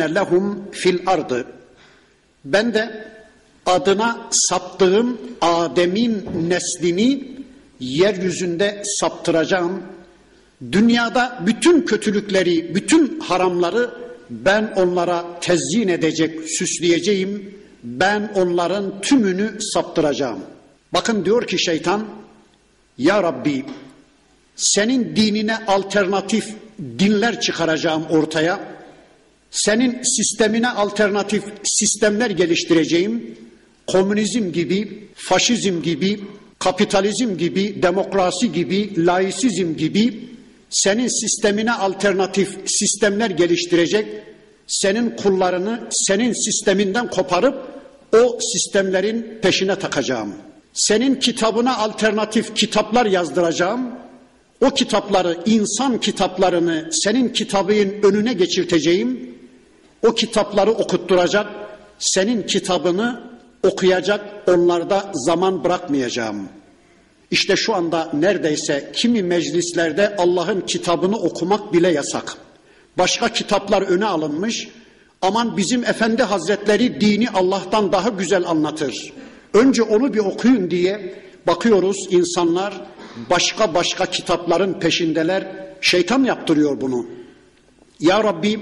lehum fil ardı. Ben de adına saptığım Adem'in neslini yeryüzünde saptıracağım. Dünyada bütün kötülükleri, bütün haramları ben onlara tezyin edecek, süsleyeceğim. Ben onların tümünü saptıracağım. Bakın diyor ki şeytan, Ya Rabbi senin dinine alternatif dinler çıkaracağım ortaya. Senin sistemine alternatif sistemler geliştireceğim. Komünizm gibi, faşizm gibi, kapitalizm gibi, demokrasi gibi, laisizm gibi senin sistemine alternatif sistemler geliştirecek. Senin kullarını senin sisteminden koparıp o sistemlerin peşine takacağım. Senin kitabına alternatif kitaplar yazdıracağım o kitapları, insan kitaplarını senin kitabın önüne geçirteceğim. O kitapları okutturacak, senin kitabını okuyacak, onlarda zaman bırakmayacağım. İşte şu anda neredeyse kimi meclislerde Allah'ın kitabını okumak bile yasak. Başka kitaplar öne alınmış. Aman bizim Efendi Hazretleri dini Allah'tan daha güzel anlatır. Önce onu bir okuyun diye bakıyoruz insanlar başka başka kitapların peşindeler. Şeytan yaptırıyor bunu. Ya Rabbi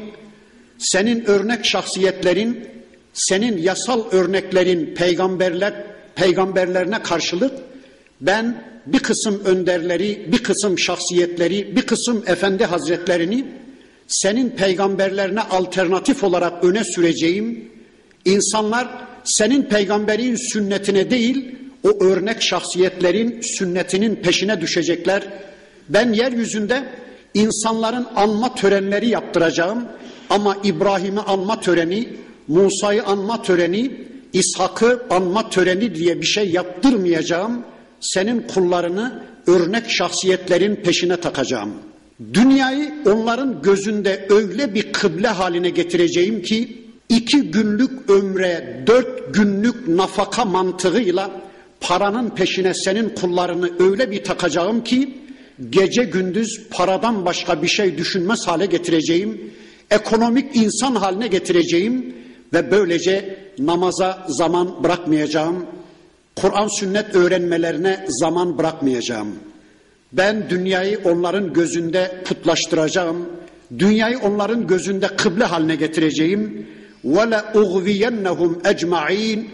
senin örnek şahsiyetlerin, senin yasal örneklerin peygamberler peygamberlerine karşılık ben bir kısım önderleri, bir kısım şahsiyetleri, bir kısım efendi hazretlerini senin peygamberlerine alternatif olarak öne süreceğim. İnsanlar senin peygamberin sünnetine değil, o örnek şahsiyetlerin sünnetinin peşine düşecekler. Ben yeryüzünde insanların anma törenleri yaptıracağım ama İbrahim'i anma töreni, Musa'yı anma töreni, İshak'ı anma töreni diye bir şey yaptırmayacağım. Senin kullarını örnek şahsiyetlerin peşine takacağım. Dünyayı onların gözünde öyle bir kıble haline getireceğim ki iki günlük ömre dört günlük nafaka mantığıyla paranın peşine senin kullarını öyle bir takacağım ki gece gündüz paradan başka bir şey düşünmez hale getireceğim. Ekonomik insan haline getireceğim ve böylece namaza zaman bırakmayacağım. Kur'an sünnet öğrenmelerine zaman bırakmayacağım. Ben dünyayı onların gözünde putlaştıracağım. Dünyayı onların gözünde kıble haline getireceğim. Ve le ugviyennehum ecmaîn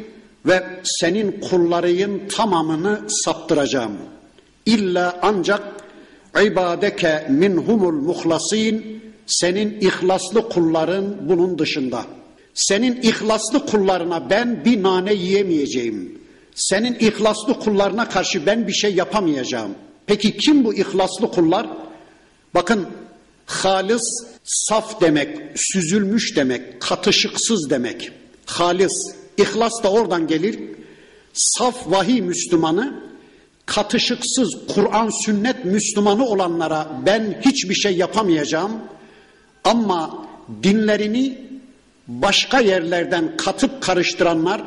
ve senin kullarının tamamını saptıracağım. İlla ancak ibadeke minhumul muhlasin senin ihlaslı kulların bunun dışında. Senin ihlaslı kullarına ben bir nane yiyemeyeceğim. Senin ihlaslı kullarına karşı ben bir şey yapamayacağım. Peki kim bu ihlaslı kullar? Bakın halis saf demek, süzülmüş demek, katışıksız demek. Halis İhlas da oradan gelir. Saf vahiy Müslümanı, katışıksız Kur'an sünnet Müslümanı olanlara ben hiçbir şey yapamayacağım. Ama dinlerini başka yerlerden katıp karıştıranlar,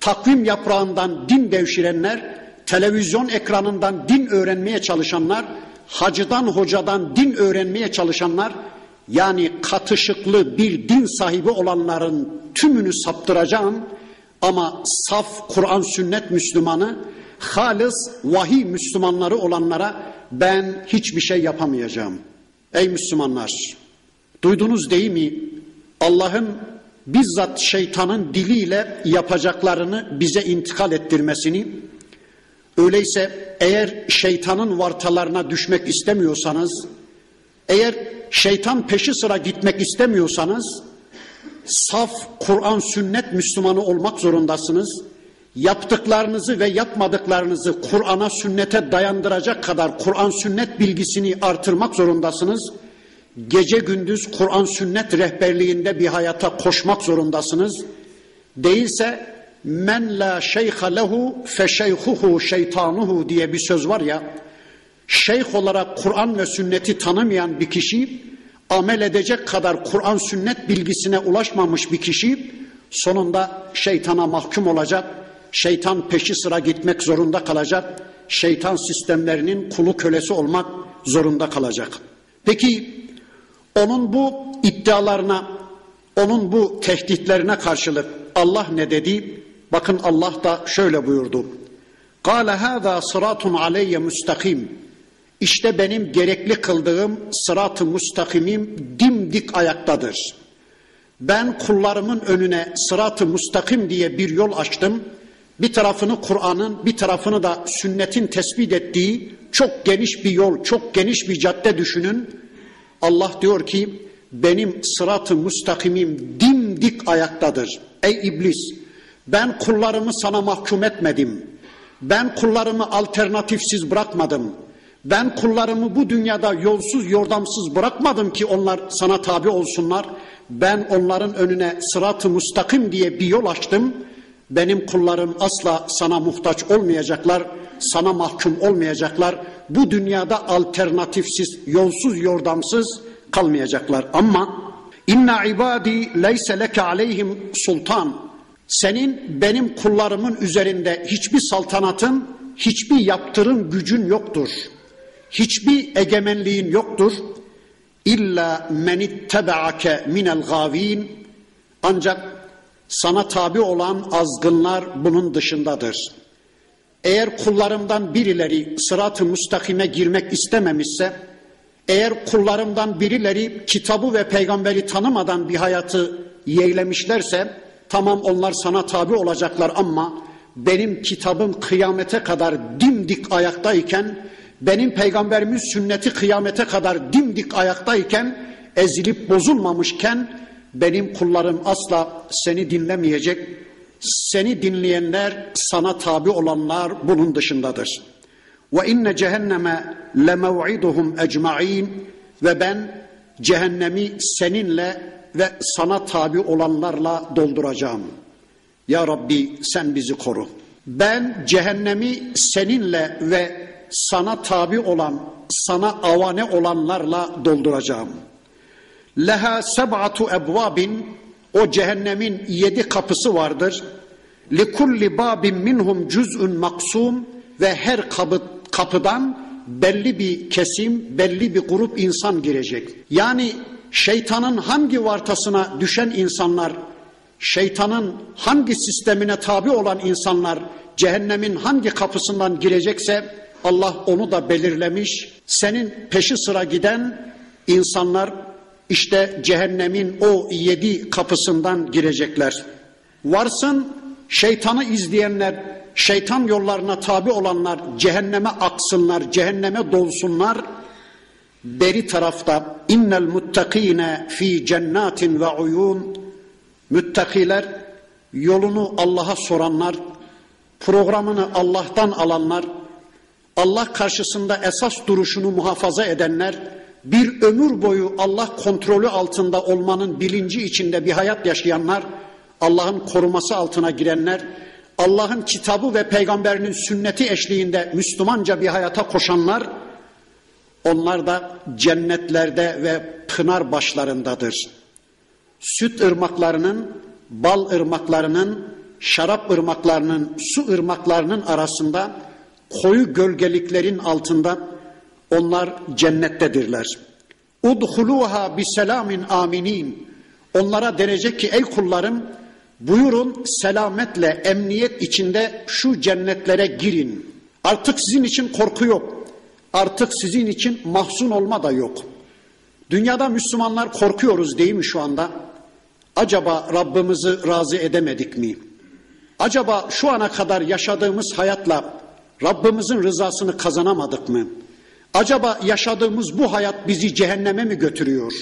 takvim yaprağından din devşirenler, televizyon ekranından din öğrenmeye çalışanlar, hacıdan hocadan din öğrenmeye çalışanlar, yani katışıklı bir din sahibi olanların tümünü saptıracağım ama saf Kur'an sünnet Müslümanı, halis vahiy Müslümanları olanlara ben hiçbir şey yapamayacağım. Ey Müslümanlar, duydunuz değil mi? Allah'ın bizzat şeytanın diliyle yapacaklarını bize intikal ettirmesini. Öyleyse eğer şeytanın vartalarına düşmek istemiyorsanız, eğer şeytan peşi sıra gitmek istemiyorsanız, saf Kur'an sünnet Müslümanı olmak zorundasınız. Yaptıklarınızı ve yapmadıklarınızı Kur'an'a sünnete dayandıracak kadar Kur'an sünnet bilgisini artırmak zorundasınız. Gece gündüz Kur'an sünnet rehberliğinde bir hayata koşmak zorundasınız. Değilse men la şeyha lehu fe şeyhuhu şeytanuhu diye bir söz var ya. Şeyh olarak Kur'an ve sünneti tanımayan bir kişi amel edecek kadar Kur'an sünnet bilgisine ulaşmamış bir kişi sonunda şeytana mahkum olacak. Şeytan peşi sıra gitmek zorunda kalacak. Şeytan sistemlerinin kulu kölesi olmak zorunda kalacak. Peki onun bu iddialarına, Onun bu tehditlerine karşılık Allah ne dedi? Bakın Allah da şöyle buyurdu. Kale hâzâ sıratun aleyye müstakim. İşte benim gerekli kıldığım sırat-ı müstakimim dimdik ayaktadır. Ben kullarımın önüne sırat-ı müstakim diye bir yol açtım. Bir tarafını Kur'an'ın, bir tarafını da sünnetin tespit ettiği çok geniş bir yol, çok geniş bir cadde düşünün. Allah diyor ki benim sırat-ı müstakimim dimdik ayaktadır. Ey iblis ben kullarımı sana mahkum etmedim. Ben kullarımı alternatifsiz bırakmadım. Ben kullarımı bu dünyada yolsuz yordamsız bırakmadım ki onlar sana tabi olsunlar. Ben onların önüne sırat-ı müstakim diye bir yol açtım. Benim kullarım asla sana muhtaç olmayacaklar, sana mahkum olmayacaklar. Bu dünyada alternatifsiz, yolsuz yordamsız kalmayacaklar. Ama inna ibadi leyse leke aleyhim sultan. Senin benim kullarımın üzerinde hiçbir saltanatın, hiçbir yaptırım gücün yoktur. Hiçbir egemenliğin yoktur. İlla men ittebaake minel gavin. Ancak sana tabi olan azgınlar bunun dışındadır. Eğer kullarımdan birileri sırat-ı müstakime girmek istememişse, eğer kullarımdan birileri kitabı ve peygamberi tanımadan bir hayatı yeğlemişlerse, tamam onlar sana tabi olacaklar ama benim kitabım kıyamete kadar dimdik ayaktayken, benim peygamberimin sünneti kıyamete kadar dimdik ayaktayken, ezilip bozulmamışken, benim kullarım asla seni dinlemeyecek. Seni dinleyenler, sana tabi olanlar bunun dışındadır. Ve inne cehenneme lemev'iduhum ecmaîn ve ben cehennemi seninle ve sana tabi olanlarla dolduracağım. Ya Rabbi sen bizi koru. Ben cehennemi seninle ve sana tabi olan, sana avane olanlarla dolduracağım.'' Leha seb'atu ebvabin o cehennemin yedi kapısı vardır. Likulli babin minhum cüz'ün maksum ve her kapı, kapıdan belli bir kesim, belli bir grup insan girecek. Yani şeytanın hangi vartasına düşen insanlar, şeytanın hangi sistemine tabi olan insanlar cehennemin hangi kapısından girecekse Allah onu da belirlemiş. Senin peşi sıra giden insanlar işte cehennemin o yedi kapısından girecekler. Varsın şeytanı izleyenler, şeytan yollarına tabi olanlar cehenneme aksınlar, cehenneme dolsunlar. Beri tarafta innel muttakine fi cennatin ve uyun müttakiler yolunu Allah'a soranlar, programını Allah'tan alanlar, Allah karşısında esas duruşunu muhafaza edenler, bir ömür boyu Allah kontrolü altında olmanın bilinci içinde bir hayat yaşayanlar, Allah'ın koruması altına girenler, Allah'ın kitabı ve peygamberinin sünneti eşliğinde Müslümanca bir hayata koşanlar, onlar da cennetlerde ve pınar başlarındadır. Süt ırmaklarının, bal ırmaklarının, şarap ırmaklarının, su ırmaklarının arasında koyu gölgeliklerin altında onlar cennettedirler. Udhuluha bi selamin aminin. Onlara denecek ki ey kullarım buyurun selametle emniyet içinde şu cennetlere girin. Artık sizin için korku yok. Artık sizin için mahzun olma da yok. Dünyada Müslümanlar korkuyoruz değil mi şu anda? Acaba Rabbimizi razı edemedik mi? Acaba şu ana kadar yaşadığımız hayatla Rabbimizin rızasını kazanamadık mı? Acaba yaşadığımız bu hayat bizi cehenneme mi götürüyor?